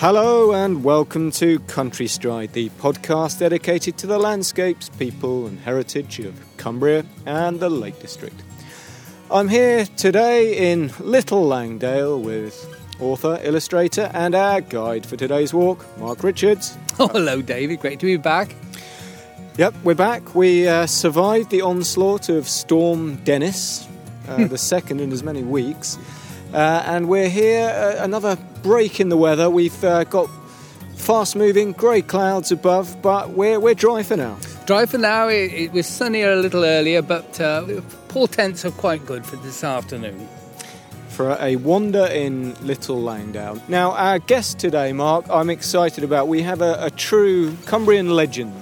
Hello and welcome to Country Stride, the podcast dedicated to the landscapes, people, and heritage of Cumbria and the Lake District. I'm here today in Little Langdale with author, illustrator, and our guide for today's walk, Mark Richards. Oh, hello, David. Great to be back. Yep, we're back. We uh, survived the onslaught of Storm Dennis, uh, the second in as many weeks. Uh, and we're here, uh, another break in the weather. We've uh, got fast moving grey clouds above, but we're, we're dry for now. Dry for now. It, it was sunnier a little earlier, but uh, portents are quite good for this afternoon. For a wander in Little Langdale. Now, our guest today, Mark, I'm excited about. We have a, a true Cumbrian legend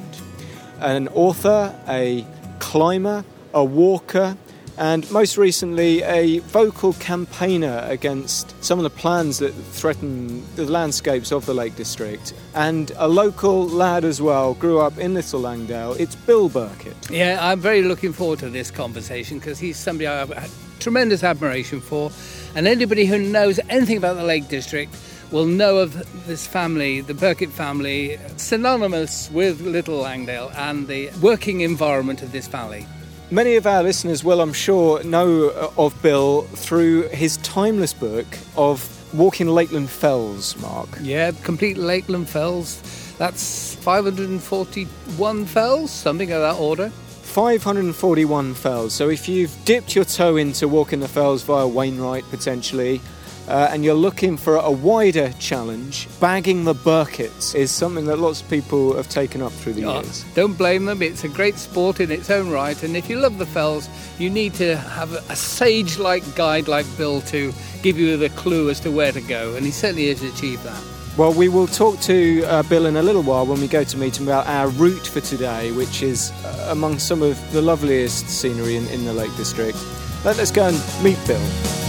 an author, a climber, a walker, and most recently a vocal campaigner against some of the plans that threaten the landscapes of the Lake District. And a local lad as well, grew up in Little Langdale. It's Bill Birkett. Yeah, I'm very looking forward to this conversation because he's somebody I have tremendous admiration for. And anybody who knows anything about the Lake District will know of this family, the Birkett family, synonymous with Little Langdale and the working environment of this valley. Many of our listeners will, I'm sure, know uh, of Bill through his timeless book of Walking Lakeland Fells, Mark. Yeah, complete Lakeland Fells. That's 541 fells, something of that order. 541 fells. So if you've dipped your toe into walking the fells via Wainwright potentially, uh, and you're looking for a wider challenge, bagging the Birketts is something that lots of people have taken up through the Oh, years. don't blame them. It's a great sport in its own right. And if you love the fells, you need to have a sage like guide like Bill to give you the clue as to where to go. And he certainly has achieved that. Well, we will talk to uh, Bill in a little while when we go to meet him about our route for today, which is uh, among some of the loveliest scenery in, in the Lake District. Let, let's go and meet Bill.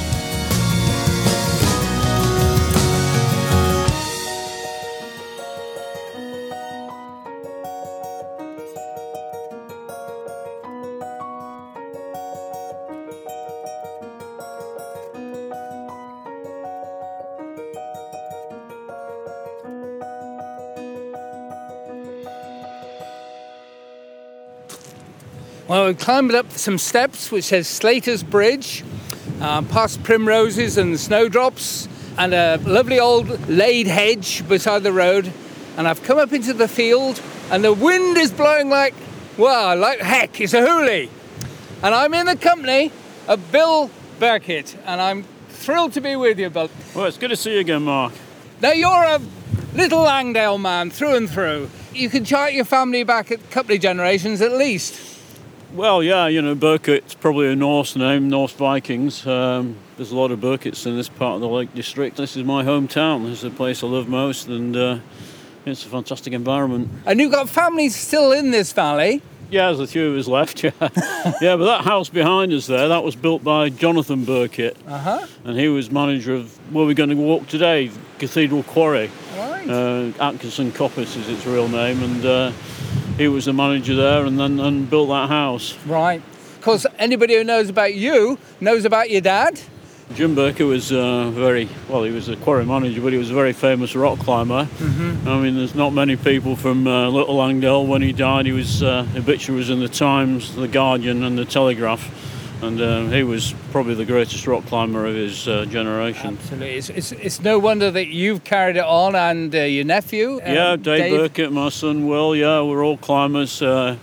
Well, we climbed up some steps which says Slater's Bridge, uh, past primroses and snowdrops, and a lovely old laid hedge beside the road. And I've come up into the field, and the wind is blowing like, well, like heck, it's a hoolie. And I'm in the company of Bill Birkett, and I'm thrilled to be with you, Bill. Well, it's good to see you again, Mark. Now, you're a little Langdale man through and through. You can chart your family back a couple of generations at least. Well, yeah, you know, Birkett's probably a Norse name, Norse Vikings. Um, there's a lot of Birketts in this part of the Lake District. This is my hometown. This is the place I love most, and uh, it's a fantastic environment. And you've got families still in this valley. Yeah, there's a few of us left, yeah. yeah, but that house behind us there, that was built by Jonathan Birkett, Uh huh. and he was manager of where we're going to walk today, Cathedral Quarry. Right. Uh, Atkinson Coppice is its real name, and uh, he was the manager there and then and built that house. right. Because anybody who knows about you knows about your dad. Jim Birkett was uh, very well. He was a quarry manager, but he was a very famous rock climber. Mm-hmm. I mean, there's not many people from uh, Little Langdale. When he died, he was uh, obituary was in the Times, the Guardian, and the Telegraph, and uh, he was probably the greatest rock climber of his uh, generation. Absolutely. It's, it's, it's no wonder that you've carried it on and uh, your nephew. uh, yeah, Dave, Birkett, my son Will. Yeah, we're all climbers. Uh,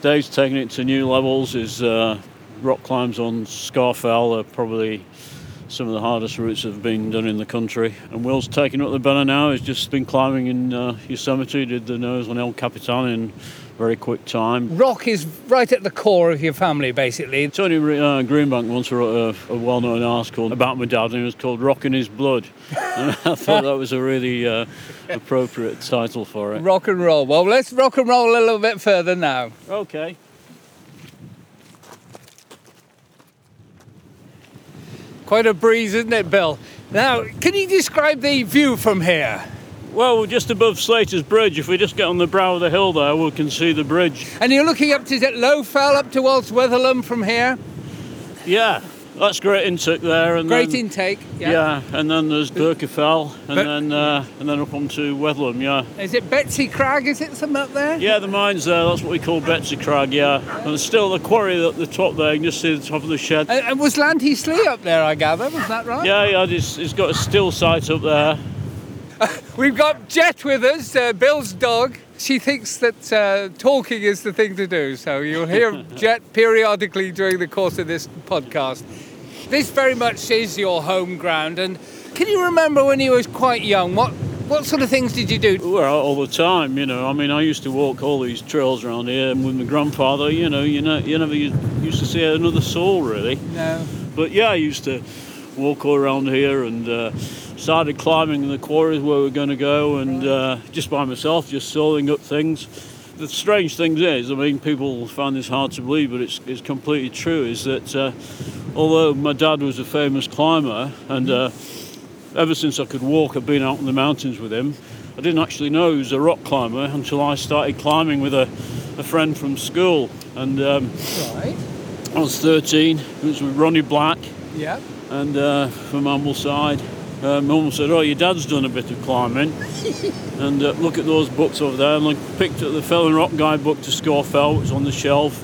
Dave's taking it to new levels. His uh, rock climbs on Scafell are probably some of the hardest routes that have been done in the country. And Will's taking up the banner now. He's just been climbing in uh, Yosemite, did the nose on El Capitan in very quick time. Rock is right at the core of your family, basically. Tony uh, Greenbank once wrote a, a well-known article about my dad, and it was called "Rock in His Blood." and I thought that was a really uh, appropriate title for it. Rock and roll. Well, let's rock and roll a little bit further now. Okay. Quite a breeze, isn't it, Bill? Now, can you describe the view from here? Well, we're just above Slater's Bridge. If we just get on the brow of the hill there, we can see the bridge. And you're looking up to is it Lowfell up towards Wetherlam from here? Yeah, That's Great intake there, and Great then, intake. yeah. Yeah. and then there's Birkefell, and But- then uh, and then up onto Wetherlam, yeah. Is it Betsy Crag? Is it something up there? Yeah, the mine's there. That's what we call Betsy Crag, yeah. And still the quarry at the top there. You can just see the top of the shed. And, and was Lanty Slee up there? I gather. Was that right? Yeah, yeah. He's, he's got a still site up there. We've got Jet with us, uh, Bill's dog. She thinks that uh, talking is the thing to do, so you'll hear Jet periodically during the course of this podcast. This very much is your home ground, and can you remember when you was quite young? What what sort of things did you do? We were out all the time, you know. I mean, I used to walk all these trails around here and with my grandfather. You know, you know, you never used to see another soul really. No. But yeah, I used to walk all around here and uh, started climbing the quarries where we are going to go, and uh, just by myself, just sawing up things. The strange thing is, I mean, people find this hard to believe, but it's, it's completely true. Is that uh, although my dad was a famous climber, and uh, ever since I could walk, I've been out in the mountains with him. I didn't actually know he was a rock climber until I started climbing with a, a friend from school, and um, Right. I was 13. It was with Ronnie Black Yeah. and uh, from Ambleside. Uh, Mum said, "Oh, your dad's done a bit of climbing, and uh, look at those books over there." And I picked up the Fell and Rock Guide book to Scafell, which was on the shelf,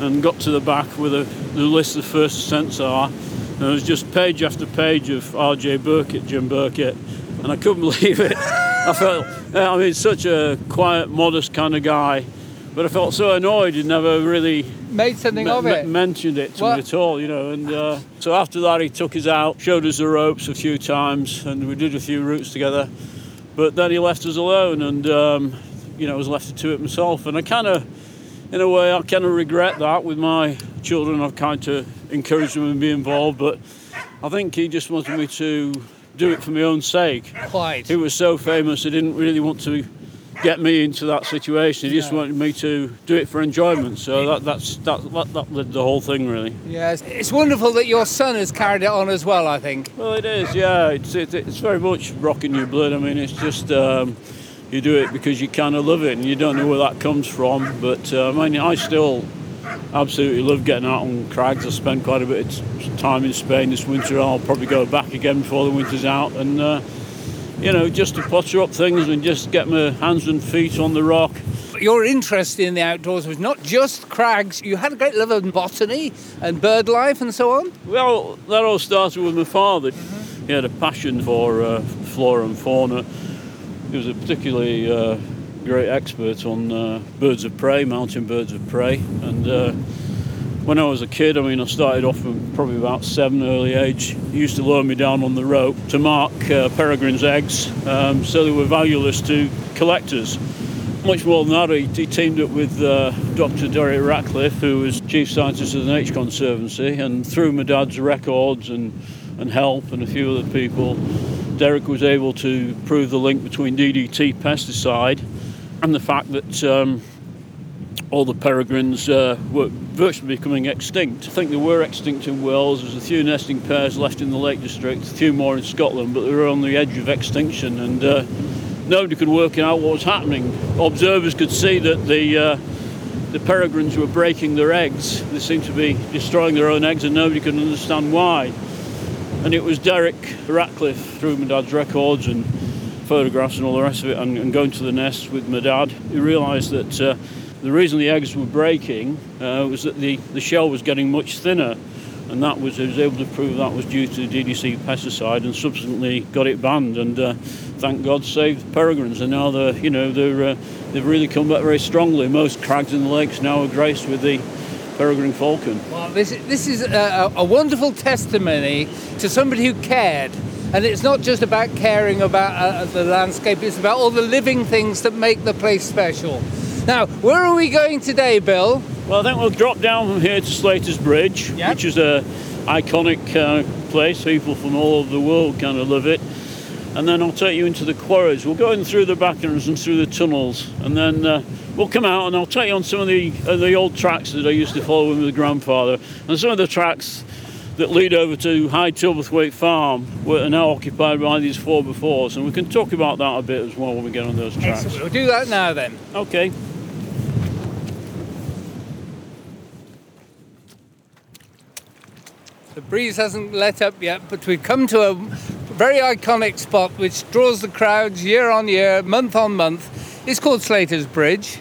and got to the back with a, the list of the first ascents are. And it was just page after page of R.J. Birkett, Jim Birkett, and I couldn't believe it. I felt, I mean, such a quiet, modest kind of guy, but I felt so annoyed he'd never really Made something me- of it. mentioned it to What? me at all, you know. And uh, so after that, he took us out, showed us the ropes a few times, and we did a few routes together. But then he left us alone, and um, you know, I was left to it myself. And I kind of, in a way, I kind of regret that. With my children, I've kind of encouraged them to be involved, but I think he just wanted me to do it for my own sake. Quite. He was so famous, he didn't really want to get me into that situation. He just No. wanted me to do it for enjoyment. So that, that's that, that, that led the whole thing really. Yes. It's wonderful that your son has carried it on as well. I think. Well, it is, yeah. It's it, it's very much rocking your blood. I mean, it's just um, you do it because you kind of love it, and you don't know where that comes from. But uh, I mean, I still absolutely love getting out on crags. I spent quite a bit of time in Spain this winter. I'll probably go back again before the winter's out, and uh, you know, just to potter up things and just get my hands and feet on the rock. Your interest in the outdoors was not just crags. You had a great love of botany and bird life and so on. Well, that all started with my father. He had a passion for uh, flora and fauna. He was a particularly uh, great expert on uh, birds of prey, mountain birds of prey. And uh, when I was a kid, I mean, I started off from probably about seven early age. He used to lower me down on the rope to mark uh, peregrine's eggs, um, so they were valueless to collectors. Much more than that, he, he teamed up with uh, Dr. Derek Ratcliffe, who was chief scientist of the Nature Conservancy, and through my dad's records and, and help and a few other people, Derek was able to prove the link between DDT pesticide and the fact that um, all the peregrines uh, were virtually becoming extinct. I think they were extinct in Wales. There's a few nesting pairs left in the Lake District, a few more in Scotland, but they were on the edge of extinction, and uh, nobody could work out what was happening. Observers could see that the uh, the peregrines were breaking their eggs. They seemed to be destroying their own eggs, and nobody could understand why. And it was Derek Ratcliffe, through my dad's records and photographs and all the rest of it, and, and going to the nest with my dad, he realised that uh, the reason the eggs were breaking uh, was that the, the shell was getting much thinner. And that was, he was able to prove that was due to the DDT pesticide and subsequently got it banned. And uh, thank God saved peregrines. And now they're, you know, they're, uh, they've really come back very strongly. Most crags in the lakes now are graced with the peregrine falcon. Well, this, this is a, a wonderful testimony to somebody who cared. And it's not just about caring about uh, the landscape, it's about all the living things that make the place special. Now, where are we going today, Bill? Well, I think we'll drop down from here to Slater's Bridge, Yep. which is a iconic uh, place. People from all over the world kind of love it. And then I'll take you into the quarries. We'll go in through the back entrance and through the tunnels, and then uh, we'll come out and I'll take you on some of the uh, the old tracks that I used to follow with my grandfather, and some of the tracks that lead over to High Tilberthwaite Farm, were are now occupied by these four by fours, and we can talk about that a bit as well when we get on those tracks. Excellent. We'll do that now then. Okay. The breeze hasn't let up yet, but we've come to a very iconic spot which draws the crowds year on year, month on month. It's called Slater's Bridge.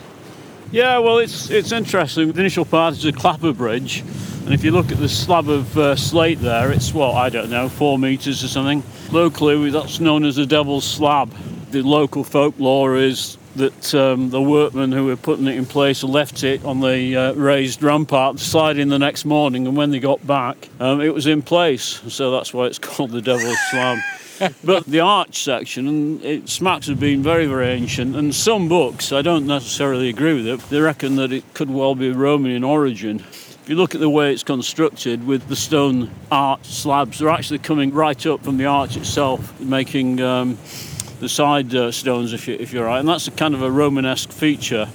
Yeah, well, it's it's interesting. The initial part is a clapper bridge, and if you look at the slab of uh, slate there, it's what I don't know, four meters or something. Locally, that's known as the Devil's Slab. The local folklore is that um, the workmen who were putting it in place left it on the uh, raised rampart, sliding the next morning, and when they got back, um, it was in place. So that's why it's called the Devil's Slab. but the arch section, and it smacks of being very, very ancient. And some books, I don't necessarily agree with it. They reckon that it could well be Roman in origin. If you look at the way it's constructed with the stone arch slabs, they're actually coming right up from the arch itself, making um, the side uh, stones, if, you, if you're right. And that's a kind of a Romanesque feature.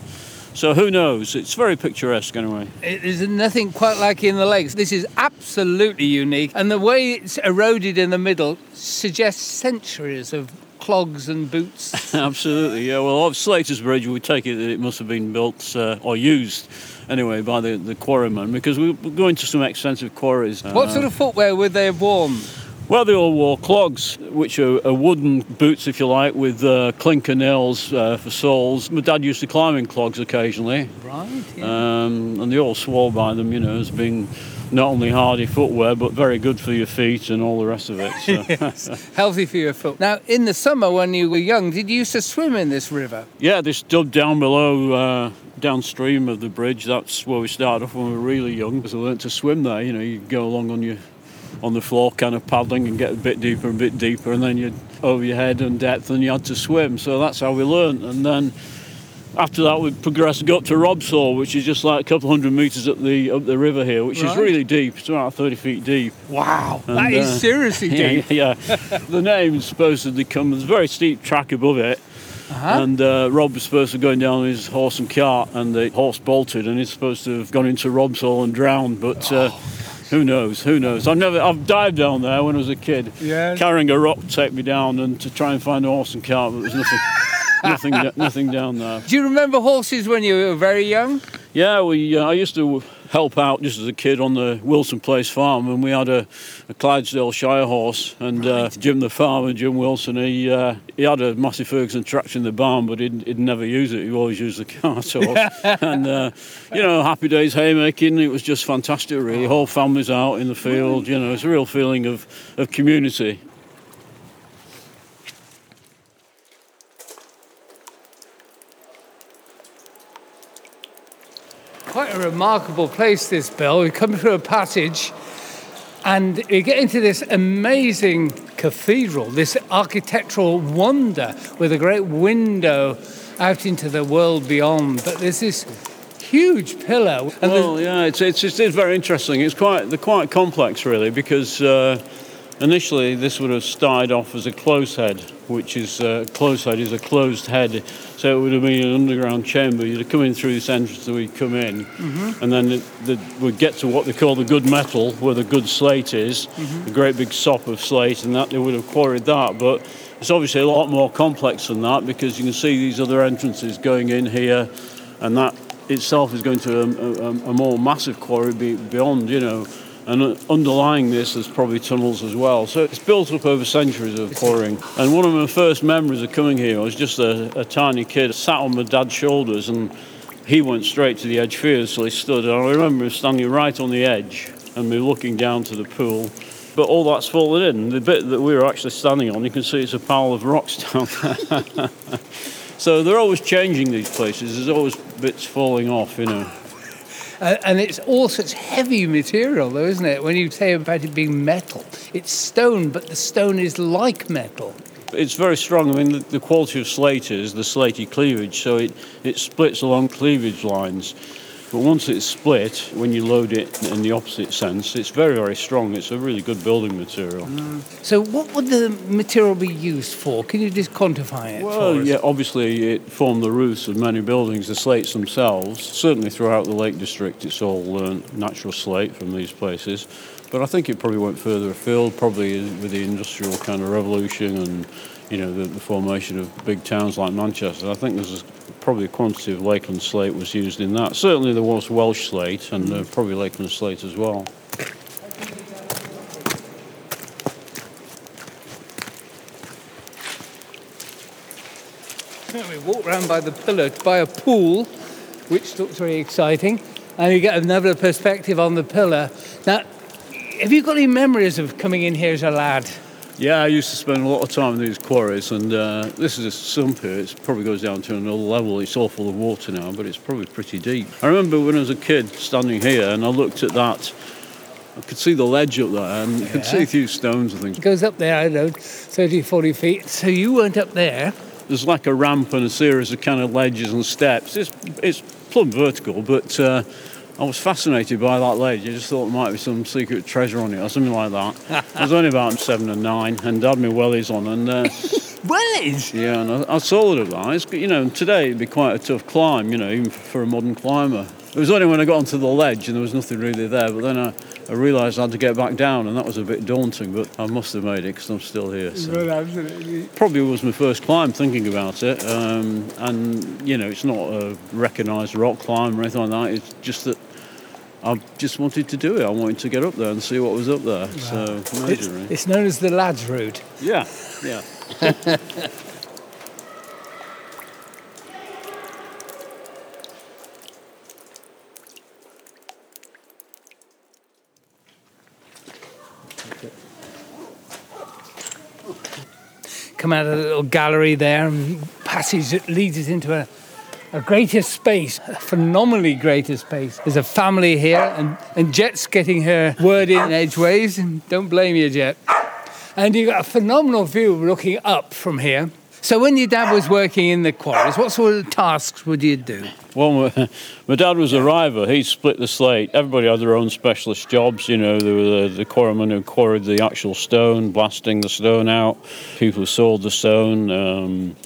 So who knows? It's very picturesque anyway. It is nothing quite like in the lakes. This is absolutely unique, and the way it's eroded in the middle suggests centuries of clogs and boots. Absolutely, yeah. Well, of Slater's Bridge, we take it that it must have been built uh, or used anyway by the, the quarrymen because we we're going to some extensive quarries. what sort of footwear would they have worn? Well, they all wore clogs, which are, are wooden boots, if you like, with uh, clinker nails uh, for soles. My dad used to climb in clogs occasionally. Right. Yeah. Um, and they all swore by them, you know, as being not only hardy footwear, but very good for your feet and all the rest of it. So. yes. Healthy for your foot. Now, in the summer when you were young, did you used to swim in this river? Yeah, this dub down below, uh, downstream of the bridge, that's where we started off when we were really young. Because I learned to swim there, you know, you go along on your on the floor, kind of paddling and get a bit deeper and a bit deeper, and then you'd over your head and depth, and you had to swim. So that's how we learned. And then after that, we progressed and got to Robsall, which is just like a couple hundred metres up the up the river here, which Right. is really deep. It's about 30 feet deep. Wow, that And, is uh, seriously deep. Yeah, yeah. the name is supposed to. There's a very steep track above it. Uh-huh. And uh, Rob was supposed to be going down his horse and cart, and the horse bolted, and he's supposed to have gone into Rob's hole and drowned. But uh, Oh, who knows? Who knows? I've never. I've dived down there when I was a kid, Yes. carrying a rock to take me down, and to try and find a horse and cart, but there's nothing, nothing, nothing down there. Do you remember horses when you were very young? Yeah, we. Uh, I used to help out just as a kid on the Wilson Place farm, and we had a, a Clydesdale Shire horse. And uh, Jim, the farmer, Jim Wilson, he uh, he had a Massey Ferguson tractor in the barn, but he'd, he'd never use it. He always used the cart horse. and uh, you know, happy days haymaking. It was just fantastic, really. Whole families out in the field. You know, it's a real feeling of of community. Quite a remarkable place, this bell. We come through a passage and we get into this amazing cathedral, this architectural wonder with a great window out into the world beyond. But there's this huge pillar. Well, yeah, it's, it's, it's, it's very interesting. It's quite they're quite complex, really, because uh, initially this would have started off as a close head, which is uh, closed head is a closed head, so it would have been an underground chamber. You'd have come in through this entrance that we'd come in, mm-hmm. and then the, the, we'd get to what they call the good metal, where the good slate is, mm-hmm. a great big sop of slate, and that they would have quarried that, but. It's obviously a lot more complex than that because you can see these other entrances going in here, and that itself is going to a, a, a more massive quarry be, beyond, you know. And uh, underlying this, there's probably tunnels as well. So it's built up over centuries of quarrying. And one of my first memories of coming here, I was just a, a tiny kid, sat on my dad's shoulders, and he went straight to the edge fearlessly, stood. And I remember standing right on the edge and me looking down to the pool. But all that's fallen in. The bit that we were actually standing on, you can see it's a pile of rocks down there. so they're always changing these places. There's always bits falling off, you know. Uh, and it's all such heavy material, though, isn't it? When you say about it being metal, it's stone, but the stone is like metal. It's very strong. I mean, the, the quality of slate is the slaty cleavage, so it, it splits along cleavage lines. But once it's split, when you load it in the opposite sense, it's very, very strong. It's a really good building material. So, what would the material be used for? Can you just quantify it? Well, yeah, obviously it formed the roofs of many buildings, the slates themselves. Certainly throughout the Lake District, it's all uh, natural slate from these places. But I think it probably went further afield, probably with the industrial kind of revolution and, you know, the, the, formation of big towns like Manchester. I think there's probably a quantity of Lakeland slate was used in that. Certainly there was Welsh slate and uh, probably Lakeland slate as well. We walk round by the pillar, by a pool, which looks very exciting, and you get another perspective on the pillar. Now, have you got any memories of coming in here as a lad? Yeah, I used to spend a lot of time in these quarries, and uh, this is a sump here. It probably goes down to another level. It's all full of water now, but it's probably pretty deep. I remember when I was a kid standing here, and I looked at that. I could see the ledge up there, and you could see a few stones. I think It goes up there, I don't know, 30, 40 feet. So you weren't up there. there's like a ramp and a series of kind of ledges and steps. It's it's plumb vertical, but uh, I was fascinated by that ledge. I just thought there might be some secret treasure on it or something like that. I was only about seven and nine, and had my wellies on, and. Uh, Wellies! Yeah, and I, I saw it at that. You know, today it'd be quite a tough climb, you know, even for a modern climber. It was only when I got onto the ledge and there was nothing really there, but then I, I realised I had to get back down, and that was a bit daunting, but I must have made it because I'm still here. So. Well, absolutely. Probably was my first climb thinking about it, um, and, you know, it's not a recognised rock climb or anything like that, it's just that I just wanted to do it. I wanted to get up there and see what was up there. So, It's, it's known as the lads' route. Yeah, yeah. Come out of the little gallery there, and passage that leads us into a, a greater space, a phenomenally greater space. There's a family here, and, and Jet's getting her word in edgeways, don't blame you, Jet. And you've got a phenomenal view looking up from here. So when your dad was working in the quarries, what sort of tasks would you do? Well, my, dad was a river. He split the slate. Everybody had their own specialist jobs. You know, there were the, the quarrymen who quarried the actual stone, blasting the stone out, people who sawed the stone. Um,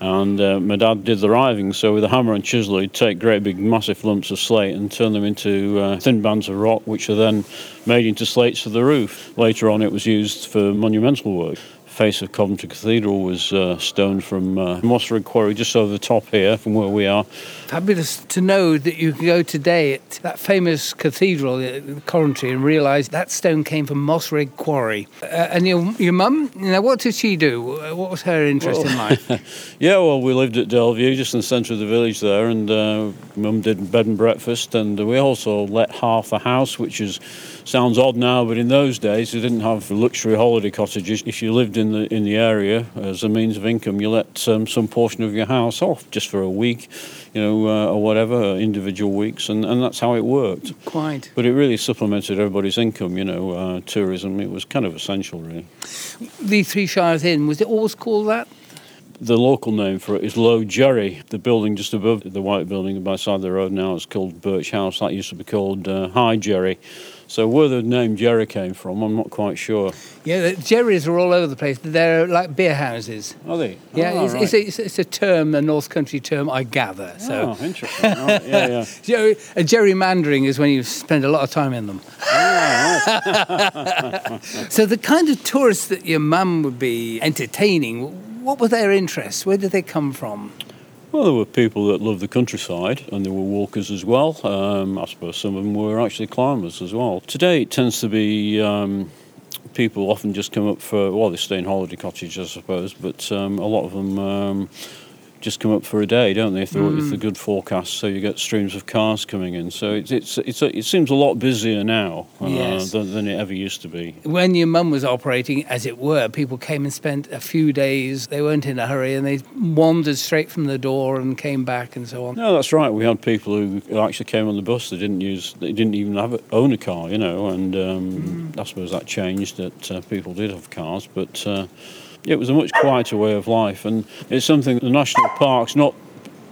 and uh, my dad did the riving. So with a hammer and chisel, he'd take great big massive lumps of slate and turn them into uh, thin bands of rock, which are then made into slates for the roof. Later on, it was used for monumental work face of Coventry Cathedral was uh, stone from uh, Quarry, just over the top here, from where we are. Fabulous to know that you can go today at that famous cathedral, uh, Coventry, and realise that stone came from Moss Rigg Quarry. Uh, and your, your mum, you know, what did she do? What was her interest in life? Yeah, well, we lived at Delview, just in the centre of the village there, and uh, Mum did bed and breakfast, and we also let half a house, which is sounds odd now, but in those days we didn't have luxury holiday cottages. If you lived in the in the area as a means of income, you let um, some portion of your house off just for a week, you know, uh, or whatever, uh, individual weeks, and, and that's how it worked. Quite. But it really supplemented everybody's income, you know, uh, tourism. It was kind of essential, really. The Three Shires Inn, was it always called that? The local name for it is Low Jerry. The building just above the white building by the side of the road now is called Birch House. That used to be called uh, High Jerry. So where the name Jerry came from, I'm not quite sure. Yeah, the Jerry's are all over the place. They're like beer houses. Are they? Yeah, Oh, it's, right. it's, a, it's, a, it's a term, a North Country term, I gather. So, Oh, interesting. Right, yeah, yeah. You know, a gerrymandering is when you spend a lot of time in them. Oh, so the kind of tourists that your mum would be entertaining, what were their interests? Where did they come from? Well, there were people that loved the countryside, and there were walkers as well. Um, I suppose some of them were actually climbers as well. Today, it tends to be um, people often just come up for well, they stay in holiday cottages, I suppose, but um, a lot of them um, just come up for a day, don't they? If, they're, if they're good forecast, so you get streams of cars coming in. So it's it's, it's a, it seems a lot busier now uh, Yes. than, than it ever used to be. When your mum was operating, as it were, people came and spent a few days. They weren't in a hurry and they wandered straight from the door and came back and so on. No, that's right. We had people who actually came on the bus. They didn't use, they didn't even have a, own a car, you know. And um, I suppose that changed. That uh, people did have cars, but uh, it was a much quieter way of life. And it's something the national parks not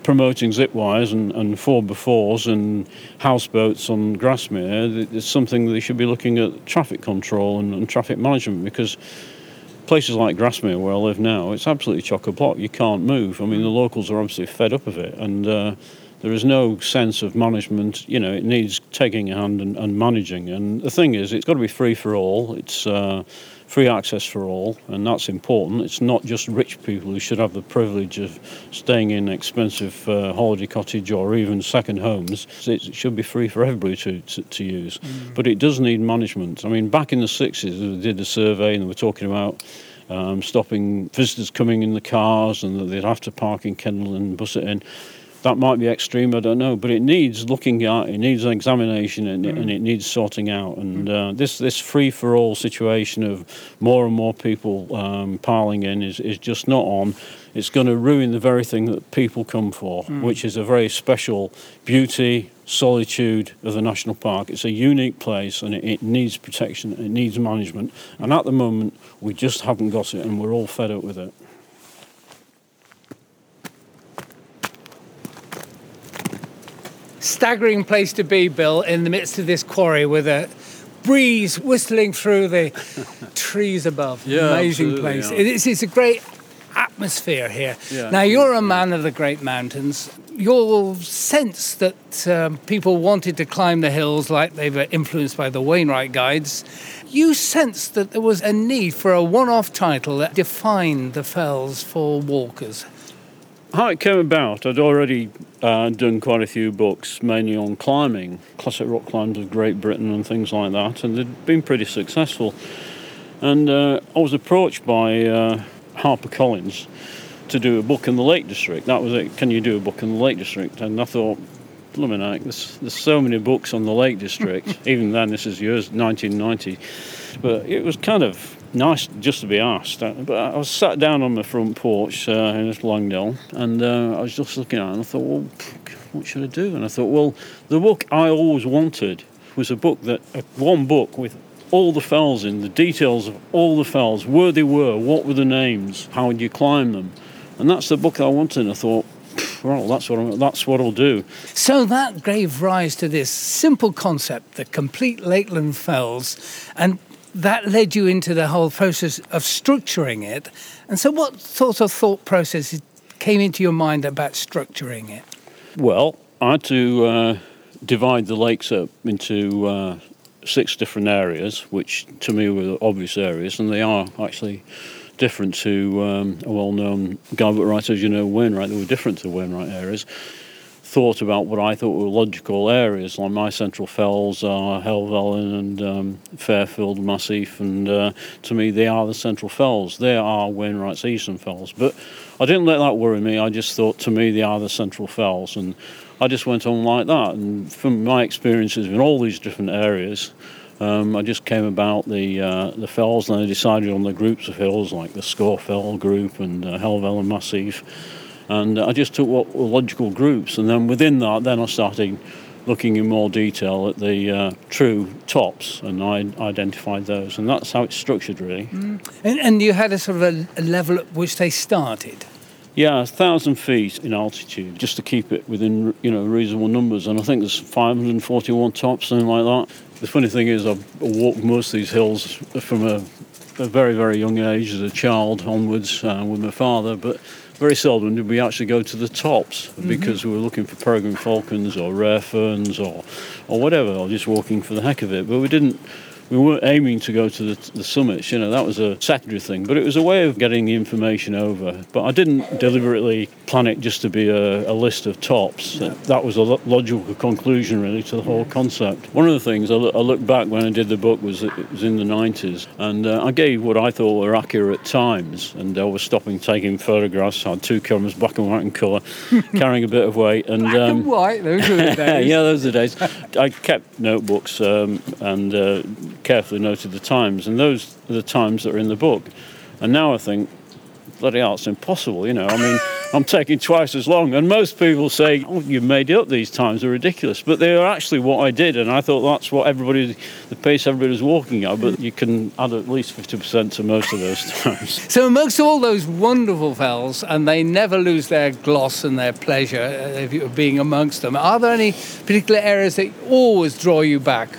promoting zip wires and, and four by fours and houseboats on Grasmere. It's something they should be looking at traffic control and, and traffic management because places like Grasmere, where I live now, it's absolutely chock a block. You can't move. I mean, the locals are obviously fed up of it, and uh, there is no sense of management. You know, it needs taking a hand and, and managing. And the thing is, it's got to be free for all. It's uh, free access for all, and that's important. It's not just rich people who should have the privilege of staying in expensive uh, holiday cottage or even second homes. It should be free for everybody to, to, to use. But it does need management. I mean, back in the 60s, we did a survey and we were talking about um, stopping visitors coming in the cars and that they'd have to park in Kendal and bus it in. That might be extreme, I don't know, but it needs looking at, it needs an examination, and, mm. and it needs sorting out. And uh, this this free for all situation of more and more people um, piling in is, is just not on. It's going to ruin the very thing that people come for, mm. which is a very special beauty, solitude of the national park. It's a unique place and it, it, needs protection, it needs management. And at the moment, we just haven't got it and we're all fed up with it. Staggering place to be, Bill, in the midst of this quarry with a breeze whistling through the trees above. Yeah, Amazing place. Yeah. It's, it's a great atmosphere here. Yeah. Now, you're a man of the Great Mountains. Your sense that um, people wanted to climb the hills like they were influenced by the Wainwright guides, you sensed that there was a need for a one off title that defined the fells for walkers. How it came about, I'd already uh, done quite a few books, mainly on climbing, classic rock climbs of Great Britain and things like that, and they'd been pretty successful. And uh, I was approached by uh, HarperCollins to do a book in the Lake District. That was it. Can you do a book in the Lake District? And I thought, Luminac, there's, there's so many books on the Lake District. Even then, this is years 1990. But it was kind of nice just to be asked. Uh, but I was sat down on my front porch uh, in Langdale and uh, I was just looking at it and I thought, well, what should I do? And I thought, well, the book I always wanted was a book that, uh, one book with all the fells in, the details of all the fells, where they were, what were the names, how would you climb them. And that's the book I wanted. And I thought, well, that's what I'm, that's what I'll do. So that gave rise to this simple concept, the complete Lakeland Fells, and that led you into the whole process of structuring it. And so, what sort of thought process came into your mind about structuring it? Well, I had to uh, divide the lakes up into uh, six different areas, which to me were obvious areas, and they are actually different to um, a well-known guidebook writer, as you know, Wainwright. They were different to Wainwright areas. Thought about what I thought were logical areas, like my central fells are Helvellyn and um, Fairfield Massif, and uh, to me they are the central fells. They are Wainwright's eastern fells, but I didn't let that worry me. I just thought to me they are the central fells, and I just went on like that. And from my experiences in all these different areas, um, I just came about the uh, the fells, and I decided on the groups of hills like the Scafell group and uh, Helvellyn Massif, and I just took what were logical groups, and then within that, then I started looking in more detail at the uh, true tops, and I identified those, and that's how it's structured, really. Mm. And, and you had a sort of a, a level at which they started. Yeah, a thousand feet in altitude, just to keep it within you know reasonable numbers. And I think there's 541 tops, something like that. The funny thing is, I've walked most of these hills from a, a very very young age as a child onwards uh, with my father, but very seldom did we actually go to the tops mm-hmm. because we were looking for peregrine falcons or rare ferns or or whatever, or just walking for the heck of it. But we didn't we weren't aiming to go to the, the summits, you know, that was a secondary thing, but it was a way of getting the information over. But I didn't deliberately plan it just to be a, a list of tops. That was a logical conclusion, really, to the whole concept. One of the things I, look, I looked back when I did the book was it was in the 90s, and uh, I gave what I thought were accurate times, and I was stopping, taking photographs. I had two cameras, black and white and colour, carrying a bit of weight. And, black um, and white, those were the days. yeah, those are the days. I kept notebooks um, and uh, carefully noted the times, and those are the times that are in the book. And now I think, bloody hell, it's impossible, you know. I mean, I'm taking twice as long. And most people say, oh, you've made it up these times, are ridiculous. But they are actually what I did, and I thought that's what everybody, the pace everybody was walking at, but you can add at least 50% to most of those times. So amongst all those wonderful fells, and they never lose their gloss and their pleasure uh, of being amongst them, are there any particular areas that always draw you back?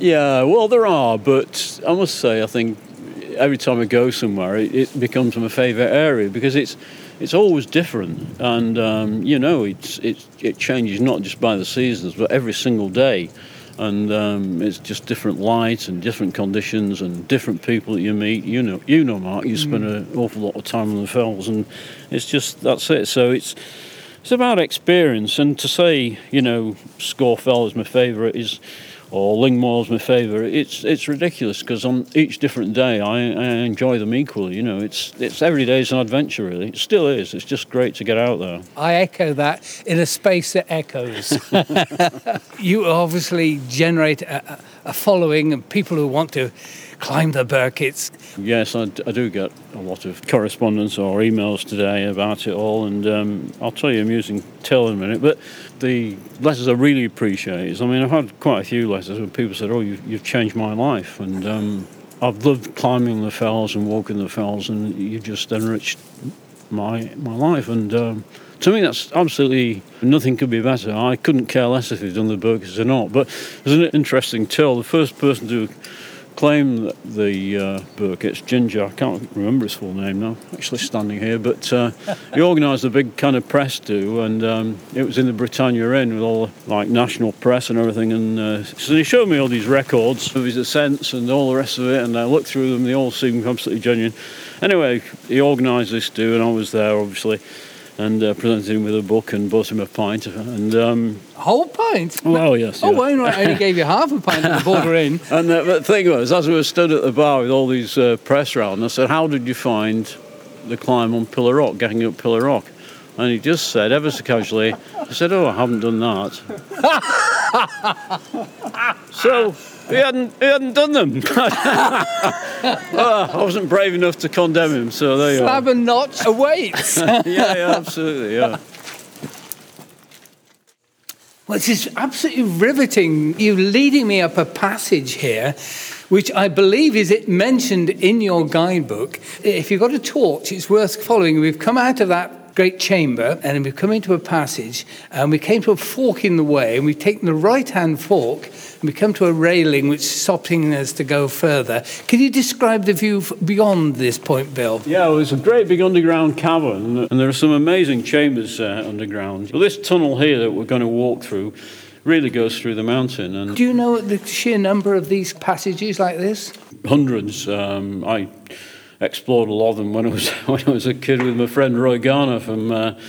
Yeah, well, there are, but I must say, I think every time I go somewhere, it, it becomes my favourite area because it's it's always different, and um, you know, it's it it changes not just by the seasons, but every single day, and um, it's just different lights and different conditions and different people that you meet. You know, you know, Mark, you spend mm. an awful lot of time on the fells, and it's just that's it. So it's it's about experience, and to say you know, Scafell is my favourite is or Lingmoor's my favourite. It's it's ridiculous because on each different day I, I enjoy them equally. You know, it's it's every day is an adventure. Really, it still is. It's just great to get out there. I echo that in a space that echoes. you obviously generate a, a following and people who want to climb the Birketts. Yes, I, d- I do get a lot of correspondence or emails today about it all, and um, I'll tell you amusing tale in a minute. But the letters I really appreciate I mean, I've had quite a few letters where people said, "Oh, you've, you've changed my life," and um, I've loved climbing the fells and walking the fells, and you just enriched my my life. And um, to me, that's absolutely nothing could be better. I couldn't care less if you've done the Birketts or not. But there's an interesting tale. The first person to claim the uh, Birketts, Ginger, I can't remember his full name now, actually standing here, but uh, he organised a big kind of press do, and um, it was in the Britannia Inn with all the, like national press and everything. And uh, so he showed me all these records of his ascents and all the rest of it, and I looked through them, they all seemed absolutely genuine. Anyway, he organised this do, and I was there obviously and uh, presented him with a book and bought him a pint. And um, A whole pint? well, yes, Oh, yeah. well, I only gave you half a pint at the inn. And uh, the thing was, as we were stood at the bar with all these uh, press round, I said, "How did you find the climb on Pillar Rock, getting up Pillar Rock?" And he just said, ever so casually, I said, "Oh, I haven't done that." so he hadn't he hadn't done them. Well, ah, I wasn't brave enough to condemn him. So there you Slab are. and notch awaits. Yeah, yeah, absolutely, yeah. Well, this is absolutely riveting. You're leading me up a passage here, which I believe is it mentioned in your guidebook. If you've got a torch, it's worth following. We've come out of that great chamber and we've come into a passage and we came to a fork in the way and we've taken the right hand fork and we come to a railing which is stopping us to go further. Can you describe the view beyond this point, Bill? Yeah, well, it's a great big underground cavern, and there are some amazing chambers uh, underground. Well, this tunnel here that we're going to walk through really goes through the mountain, and Do you know the sheer number of these passages like this? hundreds. Um, I explored a lot of them when I was when I was a kid with my friend Roy Garner from. Uh,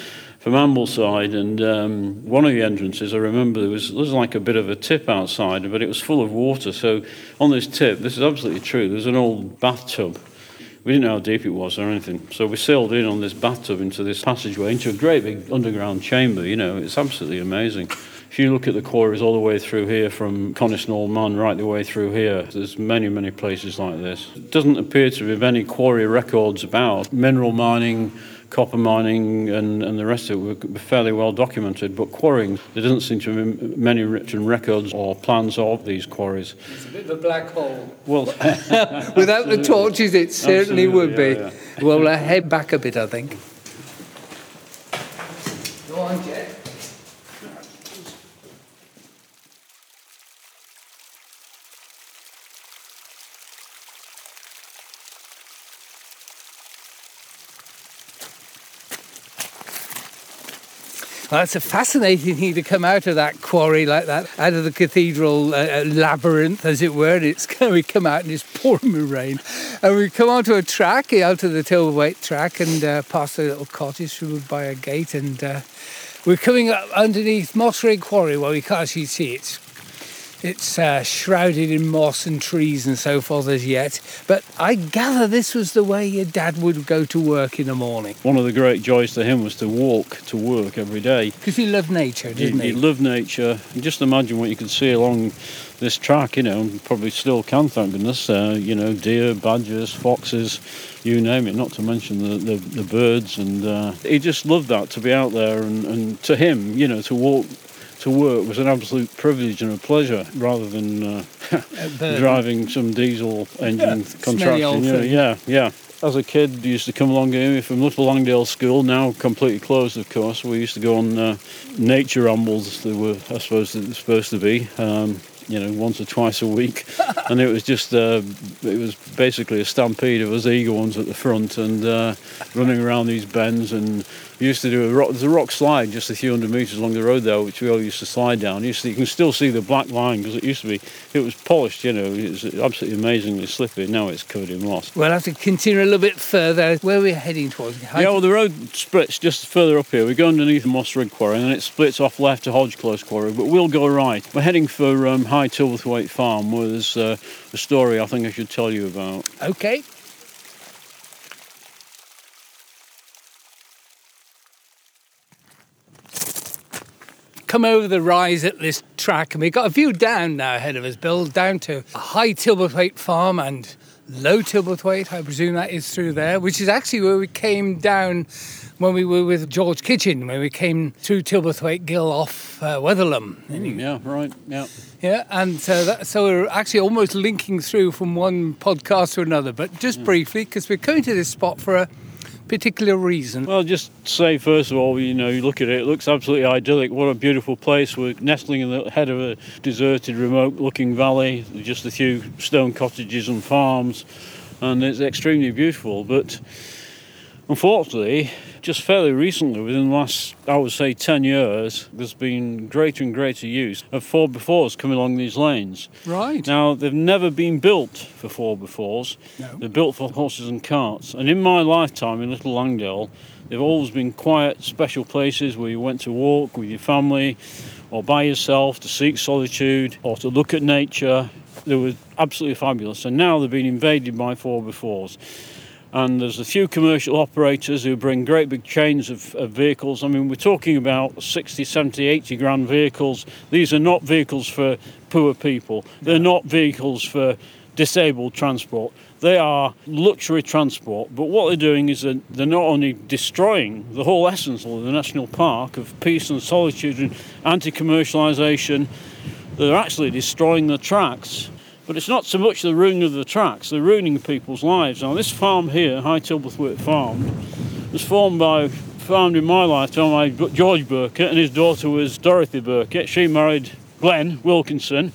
from Ambleside, and um, one of the entrances, I remember there was, there was like a bit of a tip outside, but it was full of water. So on this tip, this is absolutely true. There's an old bathtub. We didn't know how deep it was or anything. So we sailed in on this bathtub into this passageway, into a great big underground chamber. You know, it's absolutely amazing. If you look at the quarries all the way through here, from Coniston Old Man right the way through here, there's many, many places like this. It doesn't appear to be any quarry records about mineral mining, copper mining, and, and the rest of it were fairly well documented. But quarrying, there doesn't seem to be many written records or plans of these quarries. It's a bit of a black hole. Well, Without the torches, it certainly Absolutely, would be. yeah, Well, we'll head back a bit, I think. Go on, Jet. Well, it's a fascinating thing to come out of that quarry like that, out of the cathedral uh, uh, labyrinth, as it were. And it's we come out and it's pouring rain, and we come onto a track, out to the Tilwaite track, and uh, past a little cottage through by a gate, and uh, we're coming up underneath Mossray Quarry, where we can't actually see it. It's uh, shrouded in moss and trees and so forth as yet. But I gather this was the way your dad would go to work in the morning. one of the great joys to him was to walk to work every day. Because he loved nature, didn't he he? loved nature. And just imagine what you could see along this track, you know, and probably still can, thank goodness. Uh, you know, deer, badgers, foxes, you name it, not to mention the, the, the birds. And uh, he just loved that, to be out there. And, and to him, you know, to walk to work was an absolute privilege and a pleasure rather than uh, driving some diesel engine old contraption. Thing. yeah, yeah. As a kid, used to come along here from Little Langdale School, now completely closed, of course. We used to go on uh, nature rambles, they were, I suppose, they were supposed to be, um, you know, once or twice a week. and it was just, uh, it was basically a stampede of us eager ones at the front and uh, running around these bends and We used to do a rock, there's a rock slide just a few hundred metres along the road there, which we all used to slide down. You, see, you can still see the black line because it used to be, it was polished, you know, it was absolutely amazingly slippery. Now it's covered in moss. We'll have to continue a little bit further. Where we're we heading towards? How Yeah, well, the road splits just further up here. We go underneath Moss Rigg Quarry and then it splits off left to Hodge Close Quarry, but we'll go right. We're heading for um, High Tilberthwaite Farm, where there's uh, a story I think I should tell you about. Okay. Come over the rise at this track, and we've got a view down now ahead of us, Bill, down to a High Tilberthwaite Farm and Low Tilberthwaite. I presume that is through there, which is actually where we came down when we were with George Kitchen, when we came through Tilberthwaite Gill off uh, Wetherlam. Mm, yeah, right, yeah. Yeah, and so, that, so we're actually almost linking through from one podcast to another, but just mm. briefly, because we're coming to this spot for a particular reason. Well, just say first of all, you know, you look at it, it looks absolutely idyllic. What a beautiful place. We're nestling in the head of a deserted, remote looking valley, just a few stone cottages and farms, and it's extremely beautiful. But unfortunately, just fairly recently, within the last, I would say, 10 years, there's been greater and greater use of 4x4s coming along these lanes. Right. Now, they've never been built for 4x4s. No. They're built for horses and carts. And in my lifetime in Little Langdale, they've always been quiet, special places where you went to walk with your family or by yourself to seek solitude or to look at nature. They were absolutely fabulous. And now they've been invaded by 4x4s. And there's a few commercial operators who bring great big chains of, of vehicles. I mean, we're talking about 60, 70, 80 grand vehicles. These are not vehicles for poor people. They're not vehicles for disabled transport. They are luxury transport. But what they're doing is that they're not only destroying the whole essence of the national park of peace and solitude and anti-commercialisation, they're actually destroying the tracks. But it's not so much the ruining of the tracks, they're ruining people's lives. Now, this farm here, High Tilberthwaite Farm, was formed by, found in my lifetime by George Birkett, and his daughter was Dorothy Birkett. She married Glenn Wilkinson.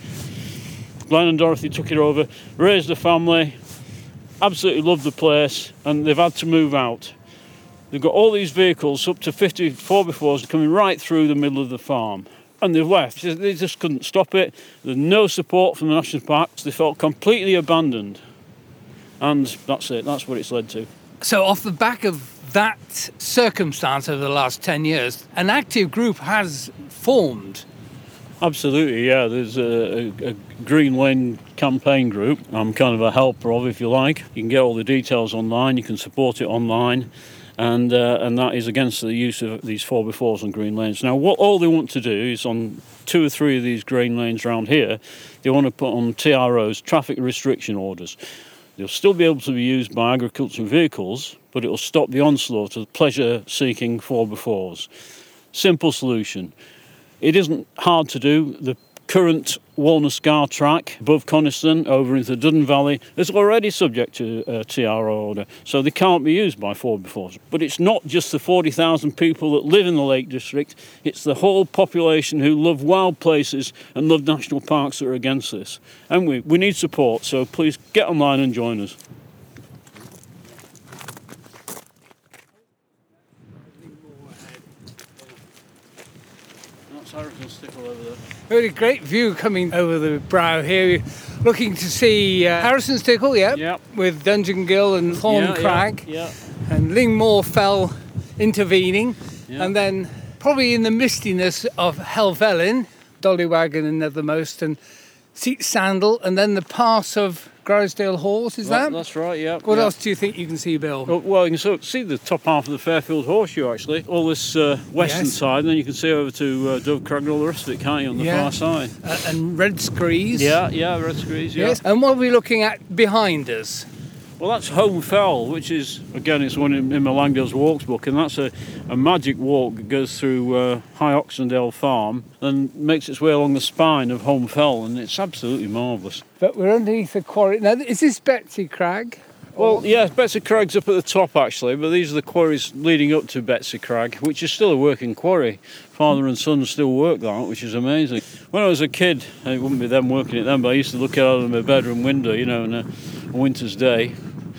Glenn and Dorothy took it over, raised a family, absolutely loved the place, and they've had to move out. They've got all these vehicles, up to 54 by fours, coming right through the middle of the farm. And they've left. They just couldn't stop it. There's no support from the national parks. They felt completely abandoned. And that's it. That's what it's led to. So, off the back of that circumstance over the last 10 years, an active group has formed. Absolutely, yeah. There's a, a, a Green Lane campaign group. I'm kind of a helper of, if you like. You can get all the details online. You can support it online. And, uh, and that is against the use of these 4x4s on green lanes. Now, what all they want to do is on two or three of these green lanes around here, they want to put on TROs, traffic restriction orders. They'll still be able to be used by agricultural vehicles, but it will stop the onslaught of pleasure seeking 4x4s. Simple solution. It isn't hard to do. The current Walna Scar track above Coniston over into the Duddon Valley is already subject to uh, a TRO order, so they can't be used by 4x4s. But it's not just the 40,000 people that live in the Lake District, it's the whole population who love wild places and love national parks that are against this. And we, we need support, so please get online and join us. Over there. Really great view coming over the brow here. Looking to see uh, Harrison Stickle, yeah, Yep. with Dungeon Gill and Thorn Yeah, yeah, Crag, Yeah. and Lingmoor Fell intervening, Yeah. and then probably in the mistiness of Helvellyn, Dollywaggon and Nethermost, and Seat Sandal, and then the pass of Grisedale Hause, is that? That's right, yeah. What yeah. else do you think you can see, Bill? Well, well, you can sort of see the top half of the Fairfield Horseshoe actually, all this uh, western Yes. side, and then you can see over to uh, Dove Crag and all the rest of it, can't you, on the Yeah. far side? Uh, and Red Screes. Yeah, yeah, Red Screes, yeah. Yes. And what are we looking at behind us? Well, that's Holme Fell, which is, again, it's one in, in my Langdale's Walks book, and that's a, a magic walk that goes through uh, High Oxendale Farm and makes its way along the spine of Holme Fell, and it's absolutely marvellous. But we're underneath the quarry. Now, is this Betsy Crag? Well, yeah, Betsy Crag's up at the top actually, but these are the quarries leading up to Betsy Crag, which is still a working quarry. Father and son still work that, which is amazing. When I was a kid, it wouldn't be them working it then, but I used to look out of my bedroom window, you know, and a, winter's day,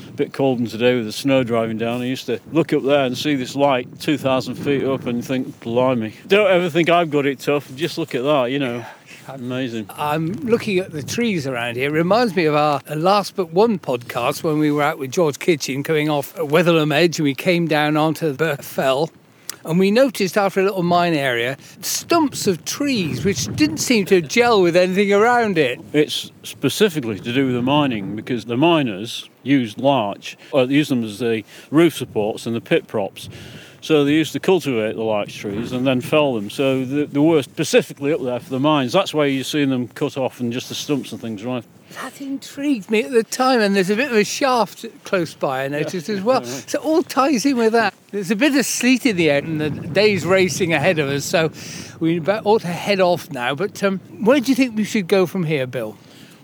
a bit cold than today with the snow driving down. I used to look up there and see this light 2,000 feet up and think, blimey. Don't ever think I've got it tough. Just look at that, you know. Amazing. I'm looking at the trees around here. It reminds me of our last but one podcast when we were out with George Kitchen coming off Wetherlam Edge and we came down onto the Fell. And we noticed after a little mine area stumps of trees which didn't seem to gel with anything around it. It's specifically to do with the mining because the miners used larch, or used them as the roof supports and the pit props. So they used to cultivate the larch trees and then fell them. So they, they were specifically up there for the mines. That's why you're seeing them cut off and just the stumps and things, right? That intrigued me at the time, and there's a bit of a shaft close by, I noticed as well. So all ties in with that. There's a bit of sleet in the air, and the day's racing ahead of us, so we ought to head off now. But um, where do you think we should go from here, Bill?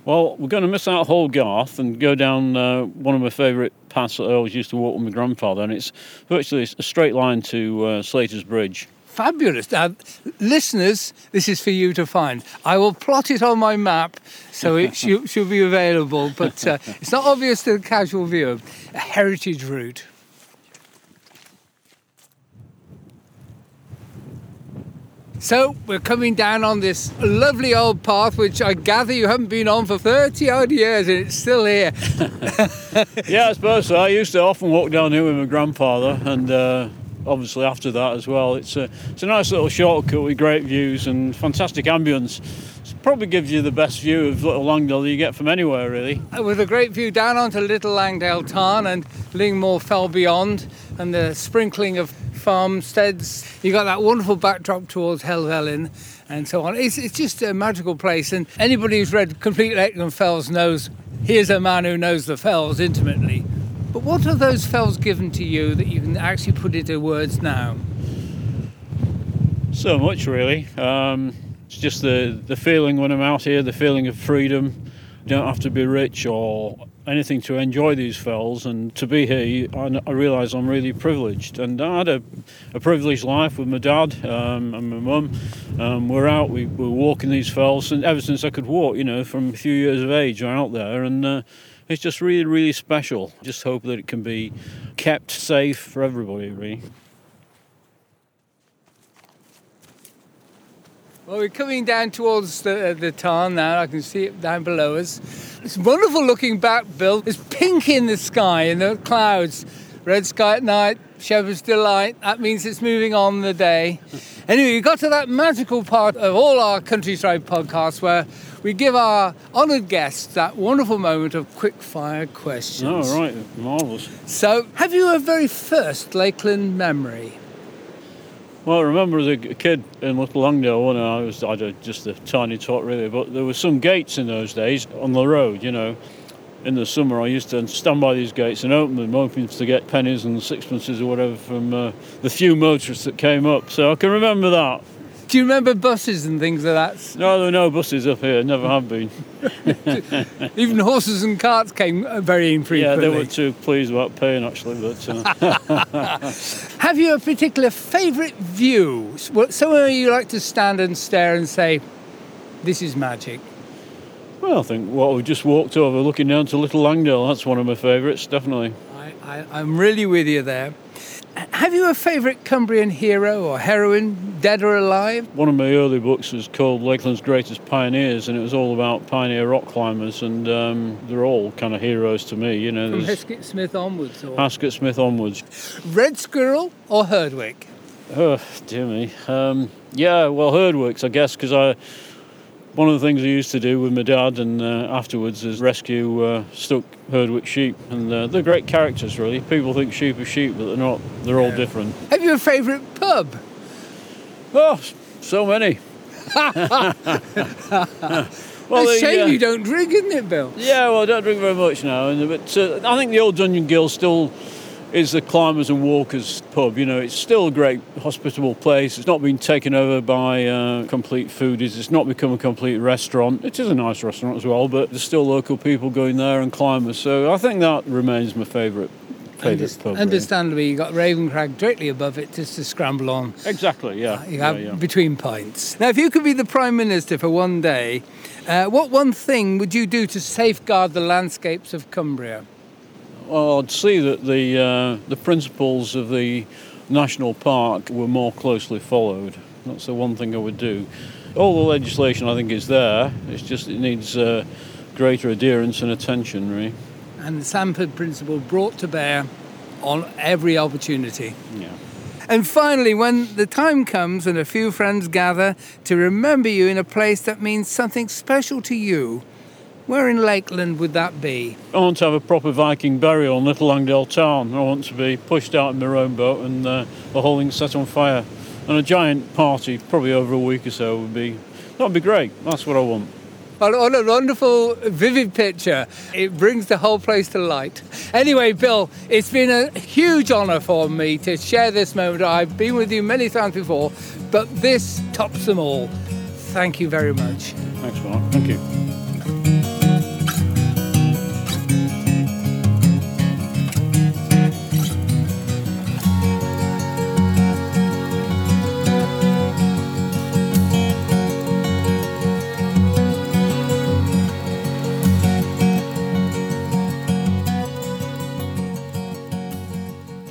Well, we're going to miss out Hall Garth and go down uh, one of my favourite paths that I always used to walk with my grandfather, and it's virtually a straight line to uh, Slater's Bridge. Fabulous. Now, listeners, this is for you to find. I will plot it on my map so it should, should be available, but uh, it's not obvious to the casual viewer. A heritage route. So we're coming down on this lovely old path, which I gather you haven't been on for 30 odd years and it's still here. yeah, I suppose so. I used to often walk down here with my grandfather and uh, obviously after that as well. It's a, it's a nice little shortcut with great views and fantastic ambience. It probably gives you the best view of Little Langdale you get from anywhere, really. Uh, with a great view down onto Little Langdale Tarn and Lingmoor Fell beyond and the sprinkling of farmsteads. You got that wonderful backdrop towards Helvellyn and so on. It's, it's just a magical place, and anybody who's read Complete Lakeland Fells knows here's a man who knows the fells intimately. But what are those fells given to you that you can actually put into words now? So much, really. Um, it's just the, the feeling when I'm out here, the feeling of freedom. You don't have to be rich or anything to enjoy these fells and to be here I, I realise I'm really privileged and I had a, a privileged life with my dad um, and my mum um, we're out we, we're walking these fells and ever since I could walk you know from a few years of age we're out there and uh, it's just really really special just hope that it can be kept safe for everybody really Well, we're coming down towards the, uh, the tarn now. I can see it down below us. It's wonderful looking back, Bill. It's pink in the sky, in the clouds. Red sky at night, shepherd's delight. That means it's moving on the day. Anyway, we got to that magical part of all our countryside podcasts where we give our honoured guests that wonderful moment of quick fire questions. Oh, right, marvellous. So, have you a very first Lakeland memory? Well, I remember as a kid in Little Langdale when I was I had just a tiny tot really, but there were some gates in those days on the road, you know. In the summer, I used to stand by these gates and open them, hoping to get pennies and sixpences or whatever from uh, the few motorists that came up. So I can remember that. Do you remember buses and things like that? No, there were no buses up here. Never have been. Even horses and carts came uh, very infrequently. Yeah, they were too pleased about paying actually. But uh... have you a particular favourite view? Somewhere you like to stand and stare and say, "This is magic." Well, I think what we just walked over, looking down to Little Langdale, that's one of my favourites, definitely. I, I, I'm really with you there. Have you a favourite Cumbrian hero or heroine, dead or alive? One of my early books was called Lakeland's Greatest Pioneers, and it was all about pioneer rock climbers, and um, they're all kind of heroes to me. You know, from Haskett Smith onwards. Or... Haskett Smith onwards. Red Squirrel or Herdwick? Oh, dear me. Um, yeah, well, Herdwick's, I guess, because I one of the things I used to do with my dad and uh, afterwards is rescue uh, stuck Herdwick sheep, and uh, they're great characters. Really, people think sheep are sheep, but they're not. They're all different. Have you a favourite pub? Oh, so many. well, a shame uh, you don't drink, isn't it, Bill? Yeah, well, I don't drink very much now, but uh, I think the old Dungeon Gill still is the Climbers and Walkers pub. You know, it's still a great hospitable place. It's not been taken over by uh, complete foodies. It's not become a complete restaurant. It is a nice restaurant as well, but there's still local people going there and climbers. So I think that remains my favourite. Underst- pub, understandably, you got Ravencrag directly above it just to scramble on. Exactly, yeah. Uh, you have yeah, yeah. between pints. Now, if you could be the Prime Minister for one day, uh, what one thing would you do to safeguard the landscapes of Cumbria? Well, I'd see that the uh, the principles of the national park were more closely followed. That's the one thing I would do. All the legislation I think is there. It's just it needs uh, greater adherence and attention, really. And the Sandford principle brought to bear on every opportunity. Yeah. And finally, when the time comes and a few friends gather to remember you in a place that means something special to you, where in Lakeland would that be? I want to have a proper Viking burial in Little Langdale town. I want to be pushed out in my own boat and uh, the whole thing set on fire. And a giant party, probably over a week or so, would be that would be great. That's what I want. What what a wonderful, vivid picture. It brings the whole place to light. Anyway, Bill, it's been a huge honour for me to share this moment. I've been with you many times before, but this tops them all. Thank you very much. Thanks, Mark. Thank you.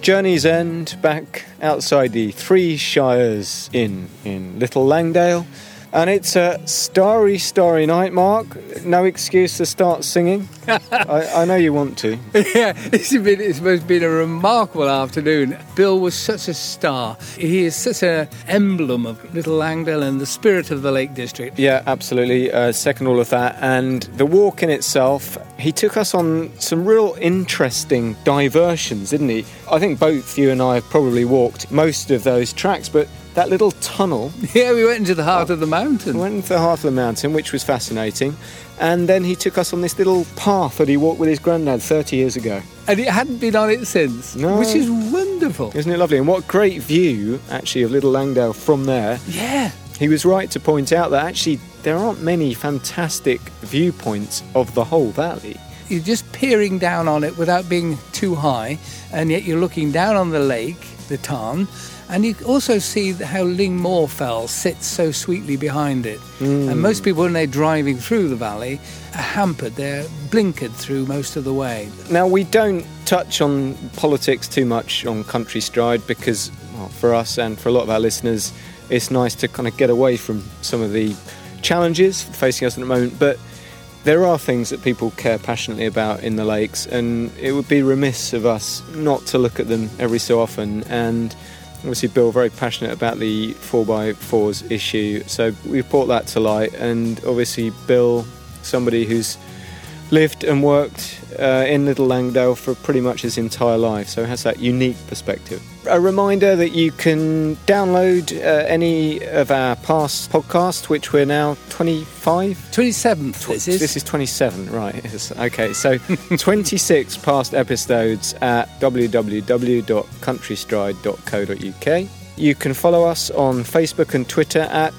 Journey's End back outside the Three Shires Inn in Little Langdale. And it's a starry, starry night, Mark. No excuse to start singing. I, I know you want to. yeah, it's been it's been been a remarkable afternoon. Bill was such a star. He is such an emblem of Little Langdale and the spirit of the Lake District. Yeah, absolutely. Uh, second all of that. And the walk in itself, he took us on some real interesting diversions, didn't he? I think both you and I have probably walked most of those tracks, but that little tunnel Yeah, we went into the heart oh. of the mountain. We went into the heart of the mountain, which was fascinating. And then he took us on this little path that he walked with his granddad 30 years ago. And it hadn't been on it since, No. which is wonderful. Isn't it lovely? And what great view, actually, of Little Langdale from there. Yeah. He was right to point out that actually there aren't many fantastic viewpoints of the whole valley. You're just peering down on it without being too high, and yet you're looking down on the lake, the Tarn, and you also see how Lingmoor Fell sits so sweetly behind it. Mm. And most people, when they're driving through the valley, are hampered. They're blinkered through most of the way. Now, we don't touch on politics too much on Country Stride because, well, for us and for a lot of our listeners, it's nice to kind of get away from some of the challenges facing us at the moment. But there are things that people care passionately about in the lakes, and it would be remiss of us not to look at them every so often. And obviously, Bill very passionate about the 4x4s issue, so we brought that to light. And obviously, Bill, somebody who's lived and worked uh, in Little Langdale for pretty much his entire life, so has that unique perspective. A reminder that you can download uh, any of our past podcasts, which we're now 25. 27th, this is. This is 27, right? Yes. Okay, so 26 past episodes at www.countrystride.co.uk. You can follow us on Facebook and Twitter at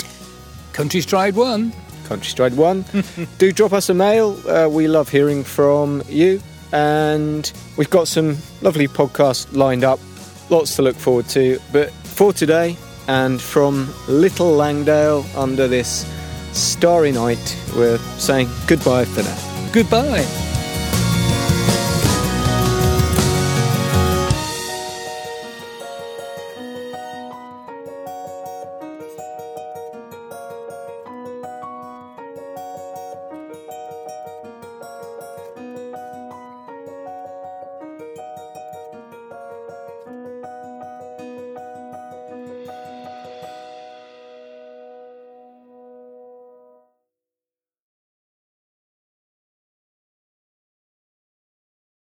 Countrystride1. Countrystride One. Do drop us a mail. Uh, we love hearing from you, and we've got some lovely podcasts lined up. Lots to look forward to. But for today, and from Little Langdale under this starry night, we're saying goodbye for now. Goodbye.